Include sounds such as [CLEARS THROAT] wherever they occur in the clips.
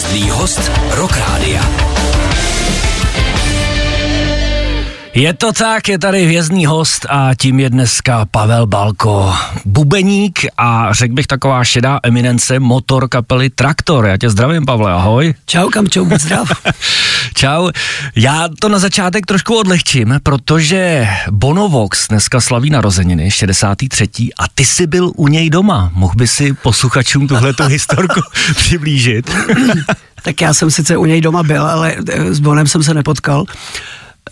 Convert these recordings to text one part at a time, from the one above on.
Hvězdný host Rock Rádia. Je to tak, je tady hvězdný host a tím je dneska Pavel Balko. Bubeník a řekl bych taková šedá eminence motor kapely Traktor. Já tě zdravím, Pavle, ahoj. Čau, kam čau, moc zdrav. [LAUGHS] Čau. Já to na začátek trošku odlehčím, protože Bonovox dneska slaví narozeniny, 63. a ty jsi byl u něj doma. Mohl by si posluchačům tuhleto historku [LAUGHS] přiblížit? tak já jsem sice u něj doma byl, ale s Bonem jsem se nepotkal.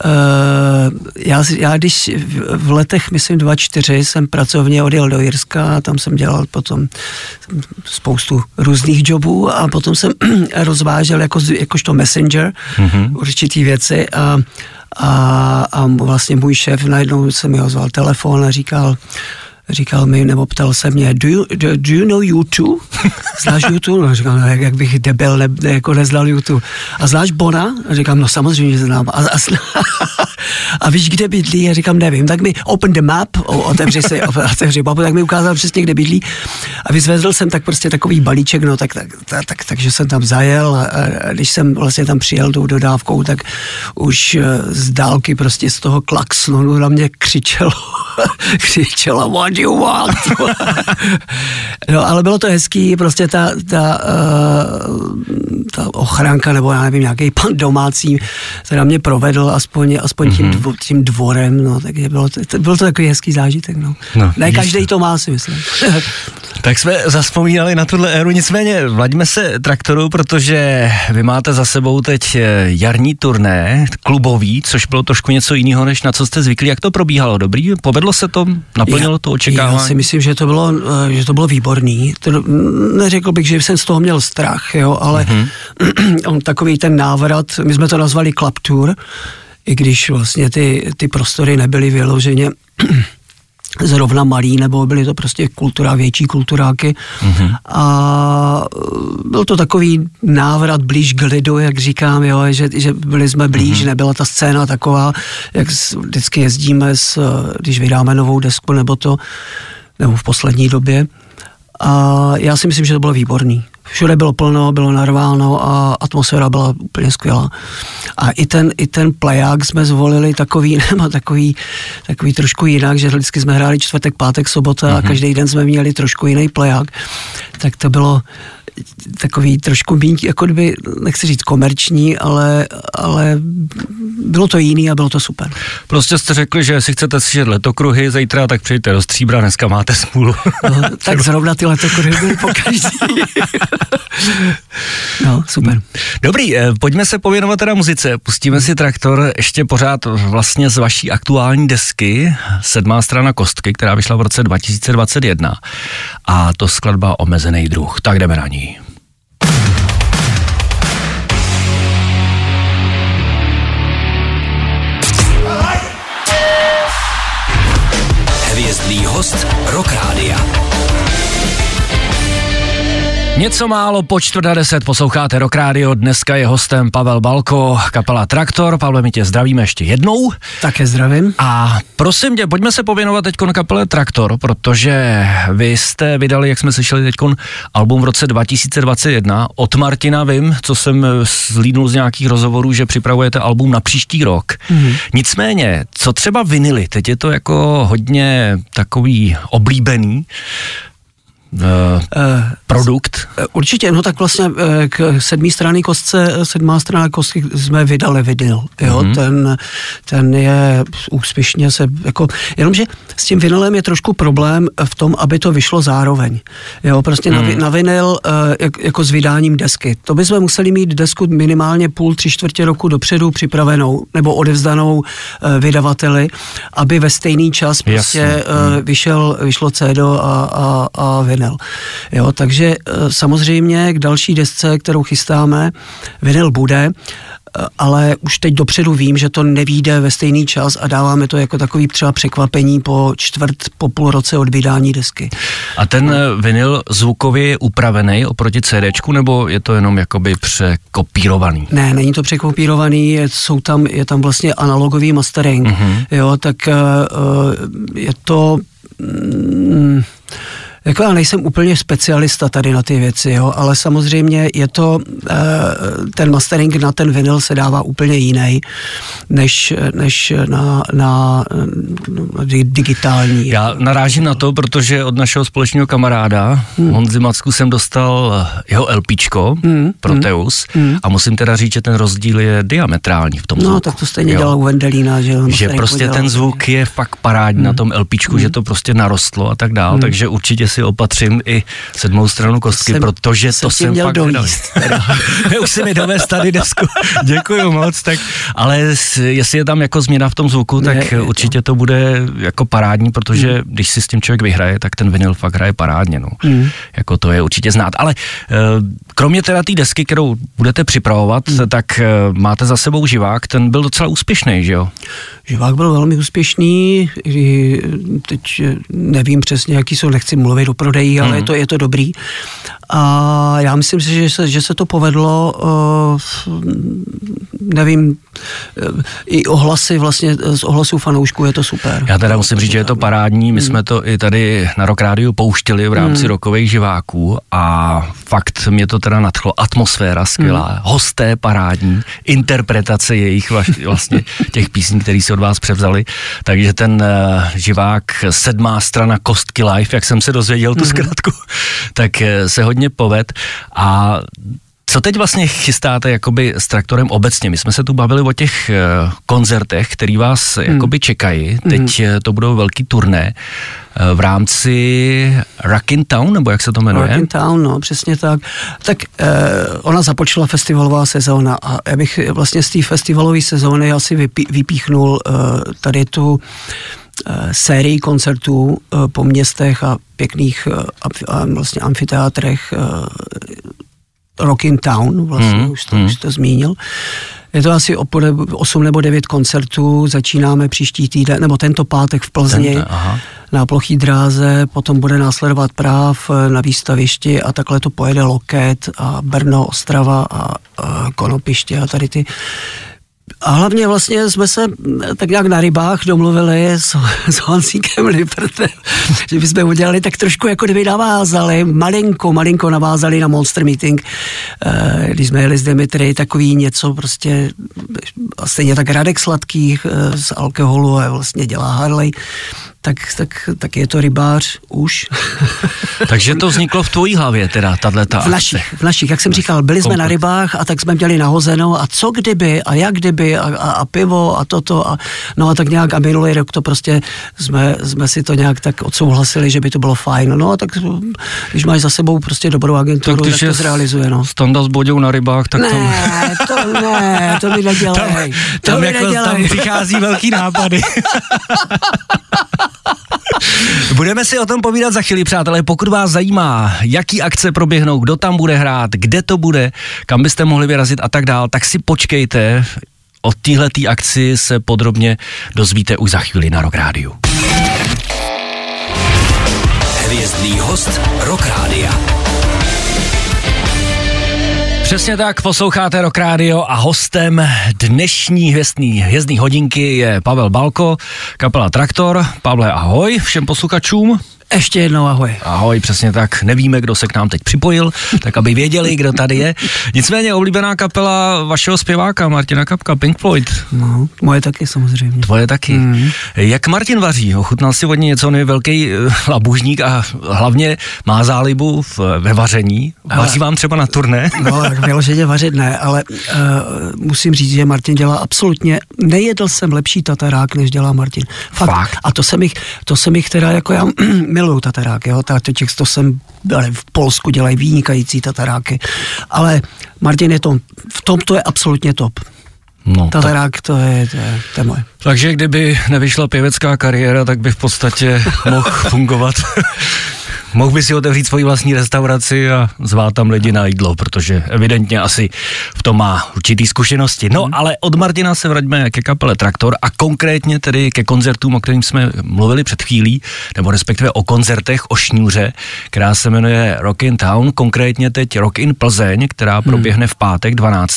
Uh, já, já když v letech, myslím 2-4, jsem pracovně odjel do Jirska a tam jsem dělal potom spoustu různých jobů a potom jsem [CLEARS THROAT] rozvážel jako, jakožto messenger mm-hmm. určitý věci a, a, a vlastně můj šéf najednou se mi ozval telefon a říkal, říkal mi, nebo ptal se mě, do you, do, do you know YouTube? [LAUGHS] Znáš YouTube? No, říkal, no, jak, jak bych debil ne, ne, jako neznal YouTube. A znáš Bona? A říkám, no samozřejmě, že znám. A, a, a víš, kde bydlí? A říkám, nevím. Tak mi open the map, otevři si, otevři mapu, tak mi ukázal přesně, kde bydlí. A vyzvezl jsem tak prostě takový balíček, no tak, tak, tak, tak takže jsem tam zajel a, a když jsem vlastně tam přijel tou dodávkou, tak už eh, z dálky prostě z toho klaxonu na mě křičelo, [LAUGHS] křičelo, what do you want? [LAUGHS] no, ale bylo to hezký, prostě ta, ta, uh, ta ochranka, nebo já nevím, nějaký pan domácí, na mě provedl aspoň, aspoň mm-hmm. tím, mhm. dvo, tím dvorem, no, takže bylo to, bylo to takový hezký zážitek, no. no ne každý to má, si myslím. [LAUGHS] tak jsme zaspomínali na tuhle éru, nicméně vlaďme se traktoru, protože vy máte za sebou teď eh, jarní turné, klubový, což bylo trošku něco jiného, než na co jste zvyklí. Jak to probíhalo? Dobrý? Povedlo se to? Naplnilo já, to očekávání? Já si myslím, že to bylo, eh, že to bylo výborný. To, neřekl bych, že jsem z toho měl strach, jo, ale mm-hmm. [CLEARS THROAT] on takový ten návrat, my jsme to nazvali Club Tour, i když vlastně ty, ty prostory nebyly vyloženě [CLEARS THROAT] zrovna malý, nebo byly to prostě kultura, větší kulturáky. Mm-hmm. A byl to takový návrat blíž k lidu, jak říkám, jo, že, že byli jsme blíž, mm-hmm. nebyla ta scéna taková, jak vždycky jezdíme, s, když vydáme novou desku, nebo to, nebo v poslední době. A já si myslím, že to bylo výborný. Všude bylo plno, bylo narváno a atmosféra byla úplně skvělá. A i ten, i ten playak jsme zvolili takový, [LAUGHS] nebo takový, takový trošku jinak, že vždycky jsme hráli čtvrtek, pátek, sobota mm-hmm. a mhm. každý den jsme měli trošku jiný playak. Tak to bylo, takový trošku méně, jako kdyby, nechci říct komerční, ale, ale bylo to jiný a bylo to super. Prostě jste řekli, že si chcete slyšet letokruhy zítra, tak přijďte do Stříbra, dneska máte smůlu. No, [LAUGHS] tak zrovna ty letokruhy byly po každý. [LAUGHS] no, super. Dobrý, eh, pojďme se pověnovat teda muzice. Pustíme si traktor ještě pořád vlastně z vaší aktuální desky, sedmá strana kostky, která vyšla v roce 2021. A to skladba Omezený druh. Tak jdeme na ní. Hvězdný host Rock Rádia. Něco málo po čtvrta deset posloucháte Rock Radio. Dneska je hostem Pavel Balko, kapela Traktor. Pavle, my tě zdravíme ještě jednou. Také zdravím. A prosím tě, pojďme se pověnovat teď na kapele Traktor, protože vy jste vydali, jak jsme slyšeli teď, album v roce 2021. Od Martina vím, co jsem zlídnul z nějakých rozhovorů, že připravujete album na příští rok. Mm-hmm. Nicméně, co třeba vinily? Teď je to jako hodně takový oblíbený. Uh, uh, produkt? Určitě, no tak vlastně uh, k sedmý strany kostce, sedmá strana kostky jsme vydali vinyl, jo, mm-hmm. ten, ten je úspěšně se, jako, jenomže s tím vinylem je trošku problém v tom, aby to vyšlo zároveň, jo, prostě mm. na, mhm. na vinyl uh, jak, jako s vydáním desky, to by jsme museli mít desku minimálně půl, tři čtvrtě roku dopředu připravenou, nebo odevzdanou vydavateli, aby ve stejný čas prostě Jasně. uh, vyšel, vyšlo CD a, a, a vinyl. Jo, takže eh, samozřejmě k další desce, kterou chystáme, vinyl bude, eh, ale už teď dopředu vím, že to nevíde ve stejný čas a dáváme to jako takový třeba překvapení po čtvrt, po půl roce od vydání desky. A ten eh, vinyl zvukově je upravený oproti CDčku, nebo je to jenom jakoby překopírovaný? Ne, není to překopírovaný, je, jsou tam, je tam vlastně analogový mastering, mm-hmm. jo, tak uh, je to... Mm, Jako já nejsem úplně specialista tady na ty věci, jo, ale samozřejmě je to, eh, ten mastering na ten vinyl se dává úplně jiný, než, než na, na, na digitální. Já narážím na to, protože od našeho společného kamaráda hmm. Honzi Macku jsem dostal jeho LPčko, hmm. Proteus, hmm. a musím teda říct, že ten rozdíl je diametrální v tom no, zvuku. tak to stejně jo. dělal u Vendelína, že Že prostě ten zvuk je fakt parádní hmm. na tom LPčku, hmm. že to prostě narostlo a tak dál, hmm. takže určitě si opatřím i sedmou stranu kostky, jsem, protože to jsem měl fakt [LAUGHS] Už si mi dovez tady desku, [LAUGHS] děkuji moc, tak, ale jestli je tam jako změna v tom zvuku, tak je, určitě to. to bude jako parádní, protože hmm. když si s tím člověk vyhraje, tak ten vinyl fakt hraje parádně, no. Hmm. Jako to je určitě znát, ale eh, kromě teda té desky, kterou budete připravovat, hmm. tak eh, máte za sebou živák, ten byl docela úspěšný, že jo? Živák byl velmi úspěšný, teď nevím přesně, jaký jsou, nechci mluvit o prodeji, ale mm. je, to, je to dobrý. A já myslím si, že se, že se to povedlo, uh, nevím, uh, i ohlasy vlastně, z ohlasů fanoušků je to super. Já teda musím říct, že je to parádní, my mm. jsme to i tady na Rock Radio pouštěli v rámci mm. rokových živáků a fakt mě to teda nadchlo, atmosféra skvělá, mm. hosté parádní, interpretace jejich vlastně těch písní, které se od vás převzali, takže ten uh, živák sedmá strana Kostky Live, jak jsem se dozvěděl tu mm-hmm. zkratku, [LAUGHS] tak uh, se hodně poved a co teď vlastně chystáte jakoby s traktorem obecně? My jsme se tu bavili o těch uh, koncertech, který vás hmm. jakoby čekají. Teď hmm. to budou velký turné uh, v rámci Rockin' Town, nebo jak se to jmenuje? Rockin' Town, no, přesně tak. Tak uh, ona započala festivalová sezóna a já bych vlastně z té festivalové sezóny asi vypí, vypíchnul uh, tady tu sérii koncertů po městech a pěkných a vlastně amfiteátrech Rockin' Town, vlastně mm, už, to, mm. už to zmínil. Je to asi 8 nebo 9 koncertů, začínáme příští týden, nebo tento pátek v Plzni tento, na plochý dráze, potom bude následovat práv na výstavišti a takhle to pojede Loket a Brno, Ostrava a, a Konopiště a tady ty a hlavně vlastně jsme se tak nějak na rybách domluvili s, [LAUGHS] s Hansíkem Lipertem, že bychom udělali tak trošku jako kdyby navázali, malinko, malinko navázali na Monster Meeting, eh, když jsme jeli s Dimitry, takový něco prostě, a stejně tak Radek Sladkých eh, z alkoholu a vlastně dělá Harley, tak, tak, tak je to rybář už. [LAUGHS] Takže to vzniklo v tvojí hlavě teda, tahle ta V našich, v našich, jak jsem říkal, byli jsme na rybách a tak jsme měli nahozenou a co kdyby a jak kdyby a, a, a pivo a toto a no a tak nějak a minulý rok to prostě jsme, jsme si to nějak tak odsouhlasili, že by to bylo fajn. No a tak když máš za sebou prostě dobrou agenturu, tak, tak to zrealizuje. No. Standa s Boďou na rybách, tak ne, to... to ne, to mi nedělej. Tam, to tam, mi jako, nedělej. tam přichází velký nápady. [LAUGHS] Budeme si o tom povídat za chvíli, přátelé. Pokud vás zajímá, jaký akce proběhnou, kdo tam bude hrát, kde to bude, kam byste mohli vyrazit a tak dál, tak si počkejte. O téhletý akci se podrobně dozvíte už za chvíli na Rock Rádiu. Hvězdný host Rock Rádia. Přesně tak, posloucháte Rock Radio a hostem dnešní hvězdný, hvězdný hodinky je Pavel Balko, kapela Traktor. Pavle, ahoj všem posluchačům. Ještě jednou ahoj. Ahoj, přesně tak. Nevíme, kdo se k nám teď připojil, tak aby věděli, kdo tady je. Nicméně oblíbená kapela vašeho zpěváka Martina Kapka, Pink Floyd. No, moje taky samozřejmě. Tvoje taky. Mm. Jak Martin vaří? Ochutnal si od něj něco, on je velký uh, labužník a hlavně má zálibu v, ve vaření. Vaří ale, vám třeba na turné? No, vyloženě vařit ne, ale uh, musím říct, že Martin dělá absolutně, nejedl jsem lepší tatarák, než dělá Martin. Fakt. Fakt. A to se mi, to se mi teda jako já [CLEARS THROAT] miluju tatarák, jo, těch to jsem, ale v Polsku dělají vynikající tataráky, ale Martin je to, v tom to je absolutně top. No, Tatarák tak. to je, to je, to je moje. Takže kdyby nevyšla pěvecká kariéra, tak by v podstatě mohl [LAUGHS] fungovat mohl by si otevřít svoji vlastní restauraci a zvát tam lidi na jídlo, protože evidentně asi v tom má určitý zkušenosti. No, hmm. ale od Martina se vraťme ke kapele Traktor a konkrétně tedy ke koncertům, o kterým jsme mluvili před chvílí, nebo respektive o koncertech o šňůře, která se jmenuje Rock in Town, konkrétně teď Rock in Plzeň, která hmm. proběhne v pátek 12.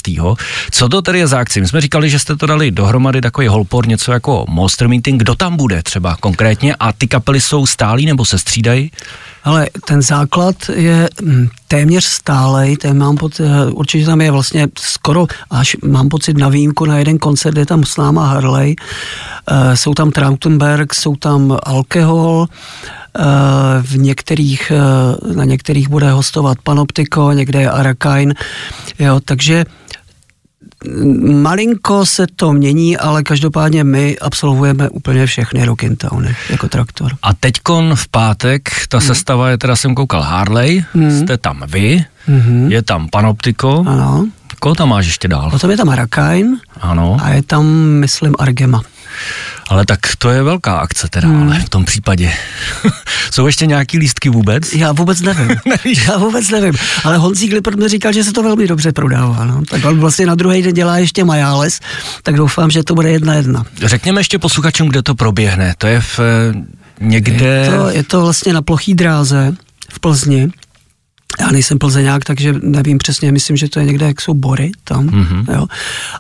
Co to tedy je za akci? My jsme říkali, že jste to dali dohromady takový holpor, něco jako Monster Meeting. Kdo tam bude třeba konkrétně a ty kapely jsou stálí nebo se střídají? Ale ten základ je mm, téměř stálej, ten mám pocit, určitě tam je vlastně skoro, až mám pocit na výjimku na jeden koncert, je tam s náma Harley, uh, jsou tam Trautenberg, jsou tam Alkohol, uh, v některých, na některých bude hostovat Panoptico, někde je Arakain, jo, takže malinko se to mění, ale každopádně my absolvujeme úplně všechny rock in towny jako traktor. A teďkon v pátek, ta hmm. sestava je teda, jsem koukal Harley, hmm. jste tam vy, hmm. je tam Panoptico. Ano. Koho tam máš ještě dál? Potom je tam Arakain. Ano. A je tam, myslím, Argema. Ale tak to je velká akce teda, hmm. ale v tom případě. [LAUGHS] Jsou ještě nějaký lístky vůbec? Já vůbec nevím. [LAUGHS] Já vůbec nevím. Ale Honzík Lippert mi říkal, že se to velmi dobře prodává. No. Tak on vlastně na druhý den dělá ještě Majáles, tak doufám, že to bude jedna jedna. Řekněme ještě posluchačům, kde to proběhne. To je v eh, někde... Je to, je to vlastně na plochý dráze v Plzni já nejsem plzeňák, takže nevím přesně, myslím, že to je někde, jak jsou bory tam, mm-hmm. jo.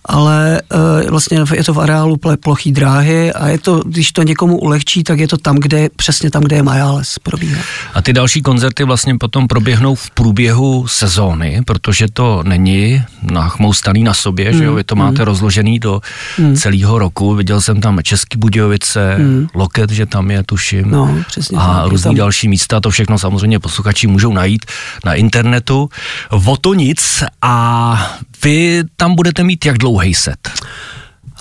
ale e, vlastně je to v areálu plochý dráhy a je to, když to někomu ulehčí, tak je to tam, kde, přesně tam, kde je Majáles probíhá. A ty další koncerty vlastně potom proběhnou v průběhu sezóny, protože to není nachmoustaný na sobě, mm, že jo, vy to mm. máte rozložený do mm. celého roku, viděl jsem tam Český Budějovice, mm. Loket, že tam je, tuším, no, přesně a různý tam... další místa, to všechno samozřejmě posluchači můžou najít na internetu. O to nic a vy tam budete mít jak dlouhý set?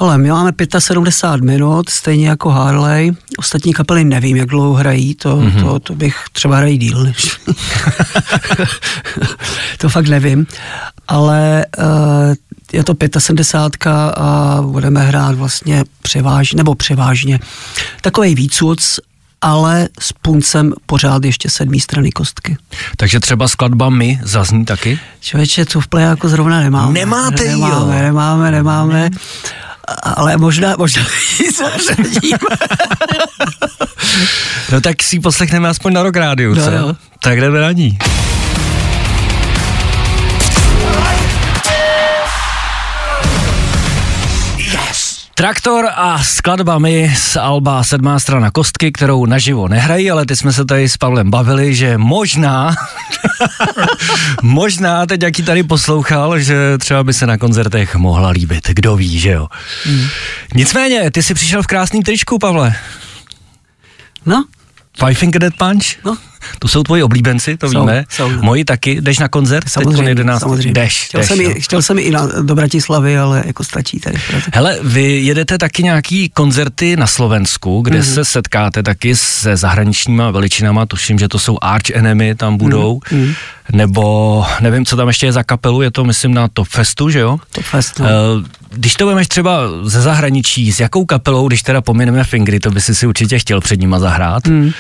Ale my máme 75 minut, stejně jako Harley. Ostatní kapely nevím, jak dlouho hrají, to, mm-hmm. to, to bych třeba hrají díl. Než... [LAUGHS] to fakt nevím. Ale uh, je to 75 a budeme hrát vlastně převážně, nebo převážně takový výcuc ale s puncem pořád ještě sedmý strany kostky. Takže třeba skladba My zazní taky? Člověče, tu v plejáku zrovna nemáme. Nemáte nemáme, jo? Nemáme, nemáme, ale možná, možná ji No tak si ji poslechneme aspoň na rok rádiu, no, co? Jo. Tak jdeme na ní. Traktor a skladbami z Alba sedmá strana kostky, kterou naživo nehrají, ale ty jsme se tady s Pavlem bavili, že možná, [LAUGHS] možná teď jaký tady poslouchal, že třeba by se na koncertech mohla líbit, kdo ví, že jo. Hmm. Nicméně, ty jsi přišel v krásným tričku, Pavle. No. Five Finger Dead Punch? No. To jsou tvoji oblíbenci, to jsou, víme. Jsou, no. Moji taky. Jdeš na koncert? Samozřejmě, 11. samozřejmě. Jdeš, chtěl, jdeš, jsem i, chtěl jsem i na, do Bratislavy, ale jako stačí tady. Hele, vy jedete taky nějaký koncerty na Slovensku, kde mm-hmm. se setkáte taky se zahraničníma veličinama, tuším, že to jsou Arch Enemy, tam budou. Mm-hmm. Nebo nevím, co tam ještě je za kapelu, je to myslím na Top Festu, že jo? Top Fest, no. Uh, když to vemeš třeba ze zahraničí, s jakou kapelou, když teda pomineme Fingry, to by si si určitě chtěl před nima zahrát. Mm.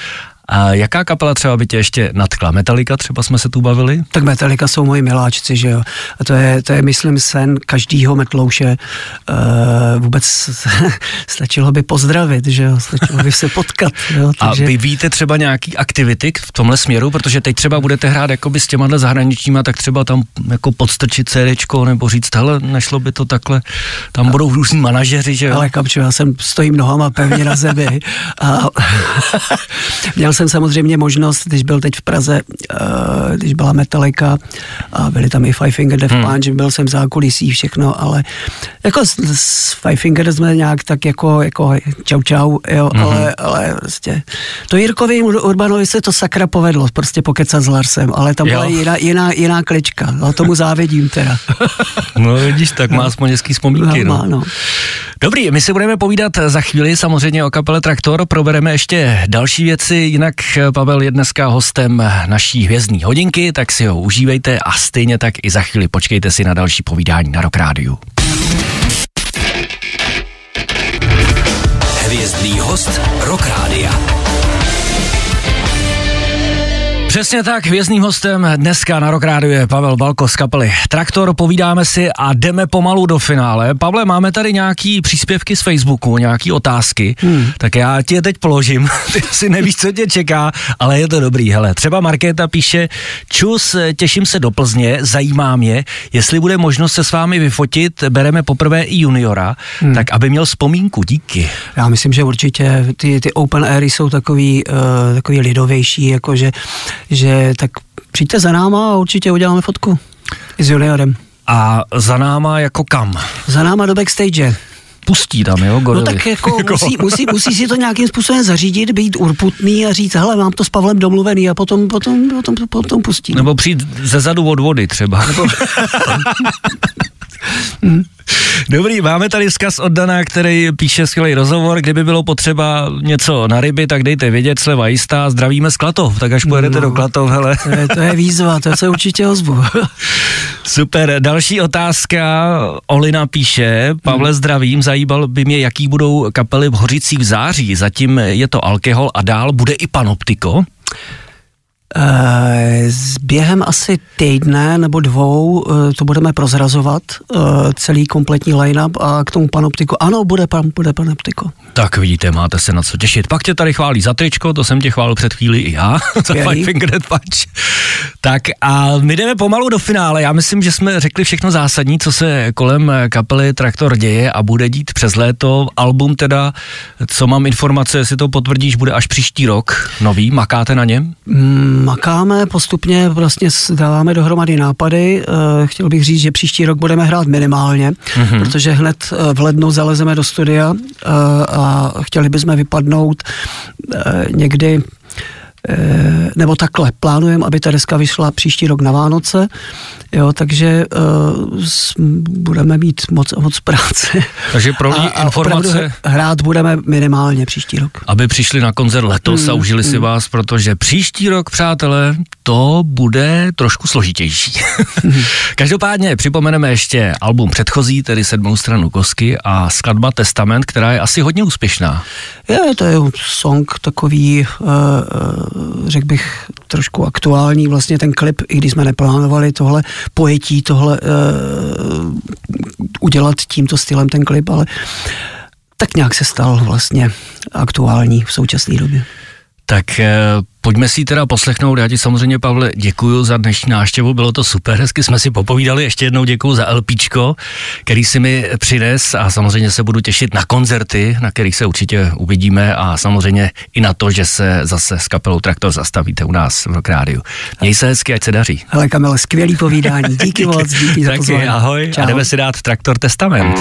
A jaká kapela třeba by tě ještě natkla? Metallica třeba jsme se tu bavili? Tak Metallica jsou moji miláčci, že jo. A to je, to je myslím, sen každýho metlouše. Uh, vůbec [LAUGHS] stačilo by pozdravit, že jo. Stačilo by se potkat. Jo? Takže... A vy víte třeba nějaký aktivity v tomhle směru? Protože teď třeba budete hrát jakoby s těma zahraničníma, tak třeba tam jako podstrčit CDčko nebo říct, hele, nešlo by to takhle. Tam a... budou různí manažeři, že jo. Ale kapčo, já jsem stojím nohama pevně na zemi a [LAUGHS] měl jsem samozřejmě možnost, když byl teď v Praze, uh, když byla Metallica a byli tam i Five Finger Death hmm. Punch, byl jsem v zákulisí všechno, ale jako s, s Five Finger jsme nějak tak jako, jako čau čau, jo, hmm. ale, ale prostě to Jirkovi Urbanovi se to sakra povedlo, prostě pokecat s Larsem, ale tam byla jiná, jiná, jiná klička, no, tomu závidím teda. [LAUGHS] no vidíš, tak má aspoň hezký vzpomínky. No, no. no. Dobrý, my si budeme povídat za chvíli samozřejmě o kapele Traktor, probereme ještě další věci, jinak Pavel je dneska hostem naší hvězdní hodinky, tak si ho užívejte a stejně tak i za chvíli počkejte si na další povídání na Rock Rádiu. Hvězdný host Rock Rádia. Přesně tak, vězným hostem dneska na Rock Radio je Pavel Balko z kapely Traktor, povídáme si a jdeme pomalu do finále. Pavle, máme tady nějaký příspěvky z Facebooku, nějaký otázky, hmm. tak já ti je teď položím, [LAUGHS] ty si nevíš, co tě čeká, ale je to dobrý, hele. Třeba Markéta píše, čus, těším se do Plzně, zajímá mě, jestli bude možnost se s vámi vyfotit, bereme poprvé i juniora, hmm. tak aby měl vzpomínku, díky. Já myslím, že určitě ty, ty open airy jsou takový, uh, takový lidovější, jakože že tak přijďte za náma a určitě uděláme fotku i s juniorem. A za náma jako kam? Za náma do backstage. Pustí tam, jo, gorily. No tak jako [LAUGHS] musí, musí, musí si to nějakým způsobem zařídit, být urputný a říct, hele, mám to s Pavlem domluvený a potom, potom, potom, potom pustí. Nebo přijít ze zadu od vody třeba. Nebo... [LAUGHS] [LAUGHS] [LAUGHS] Dobrý, máme tady vzkaz od Dana, který píše skvělý rozhovor, kdyby bylo potřeba něco na ryby, tak dejte vědět, sleva jistá, zdravíme z Klatov, tak až pojedete no, do Klatov, hele. To je, to je výzva, to se určitě ozvu. [LAUGHS] Super, další otázka, Olina píše, Pavle hmm. zdravím, zajímal by mě, jaký budou kapely v Hořicích v září, zatím je to alkohol a dál bude i panoptiko. S během asi týdne nebo dvou eh, to budeme prozrazovat, eh, celý kompletní line-up a k tomu panoptiku. Ano, bude, pan, bude panoptiko. Tak vidíte, máte se na co těšit. Pak tě tady chválí za tričko, to jsem tě chválil před chvíli i já, [LAUGHS] za Five Finger Punch. Tak a my jdeme pomalu do finále. Já myslím, že jsme řekli všechno zásadní, co se kolem kapely Traktor děje a bude dít přes léto. Album teda, co mám informace, jestli to potvrdíš, bude až příští rok nový. Makáte na něm? Mm, makáme, postupně vlastně dáváme dohromady nápady. Eh, chtěl bych říct, že příští rok budeme hrát minimálně, mm-hmm. protože hned eh, v lednu zalezeme do studia eh, a chtěli bychom vypadnout někdy nebo takhle, plánujeme, aby ta deska vyšla příští rok na Vánoce, jo, takže uh, budeme mít moc, moc práce. Takže pro lidi a, informace... A hrát budeme minimálně příští rok. Aby přišli na koncert letos mm, a užili mm. si vás, protože příští rok, přátelé, to bude trošku složitější. [LAUGHS] Každopádně připomeneme ještě album předchozí, tedy sedmou stranu Kosky a skladba Testament, která je asi hodně úspěšná. Je, to je song takový, uh, řekl bych, trošku aktuální. Vlastně ten klip, i když jsme neplánovali tohle pojetí, tohle uh, udělat tímto stylem ten klip, ale tak nějak se stal vlastně aktuální v současné době. Tak eh, pojďme si teda poslechnout. Já ti samozřejmě, Pavle, děkuji za dnešní návštěvu, bylo to super, hezky jsme si popovídali. Ještě jednou děkuji za LPčko, který si mi přines a samozřejmě se budu těšit na koncerty, na kterých se určitě uvidíme a samozřejmě i na to, že se zase s kapelou Traktor zastavíte u nás v Rock Rádiu. Měj se hezky, ať se daří. Hele Kamil, skvělý povídání. Díky, [LAUGHS] díky moc, díky za pozvání. ahoj Čau. a jdeme si dát Traktor Testament.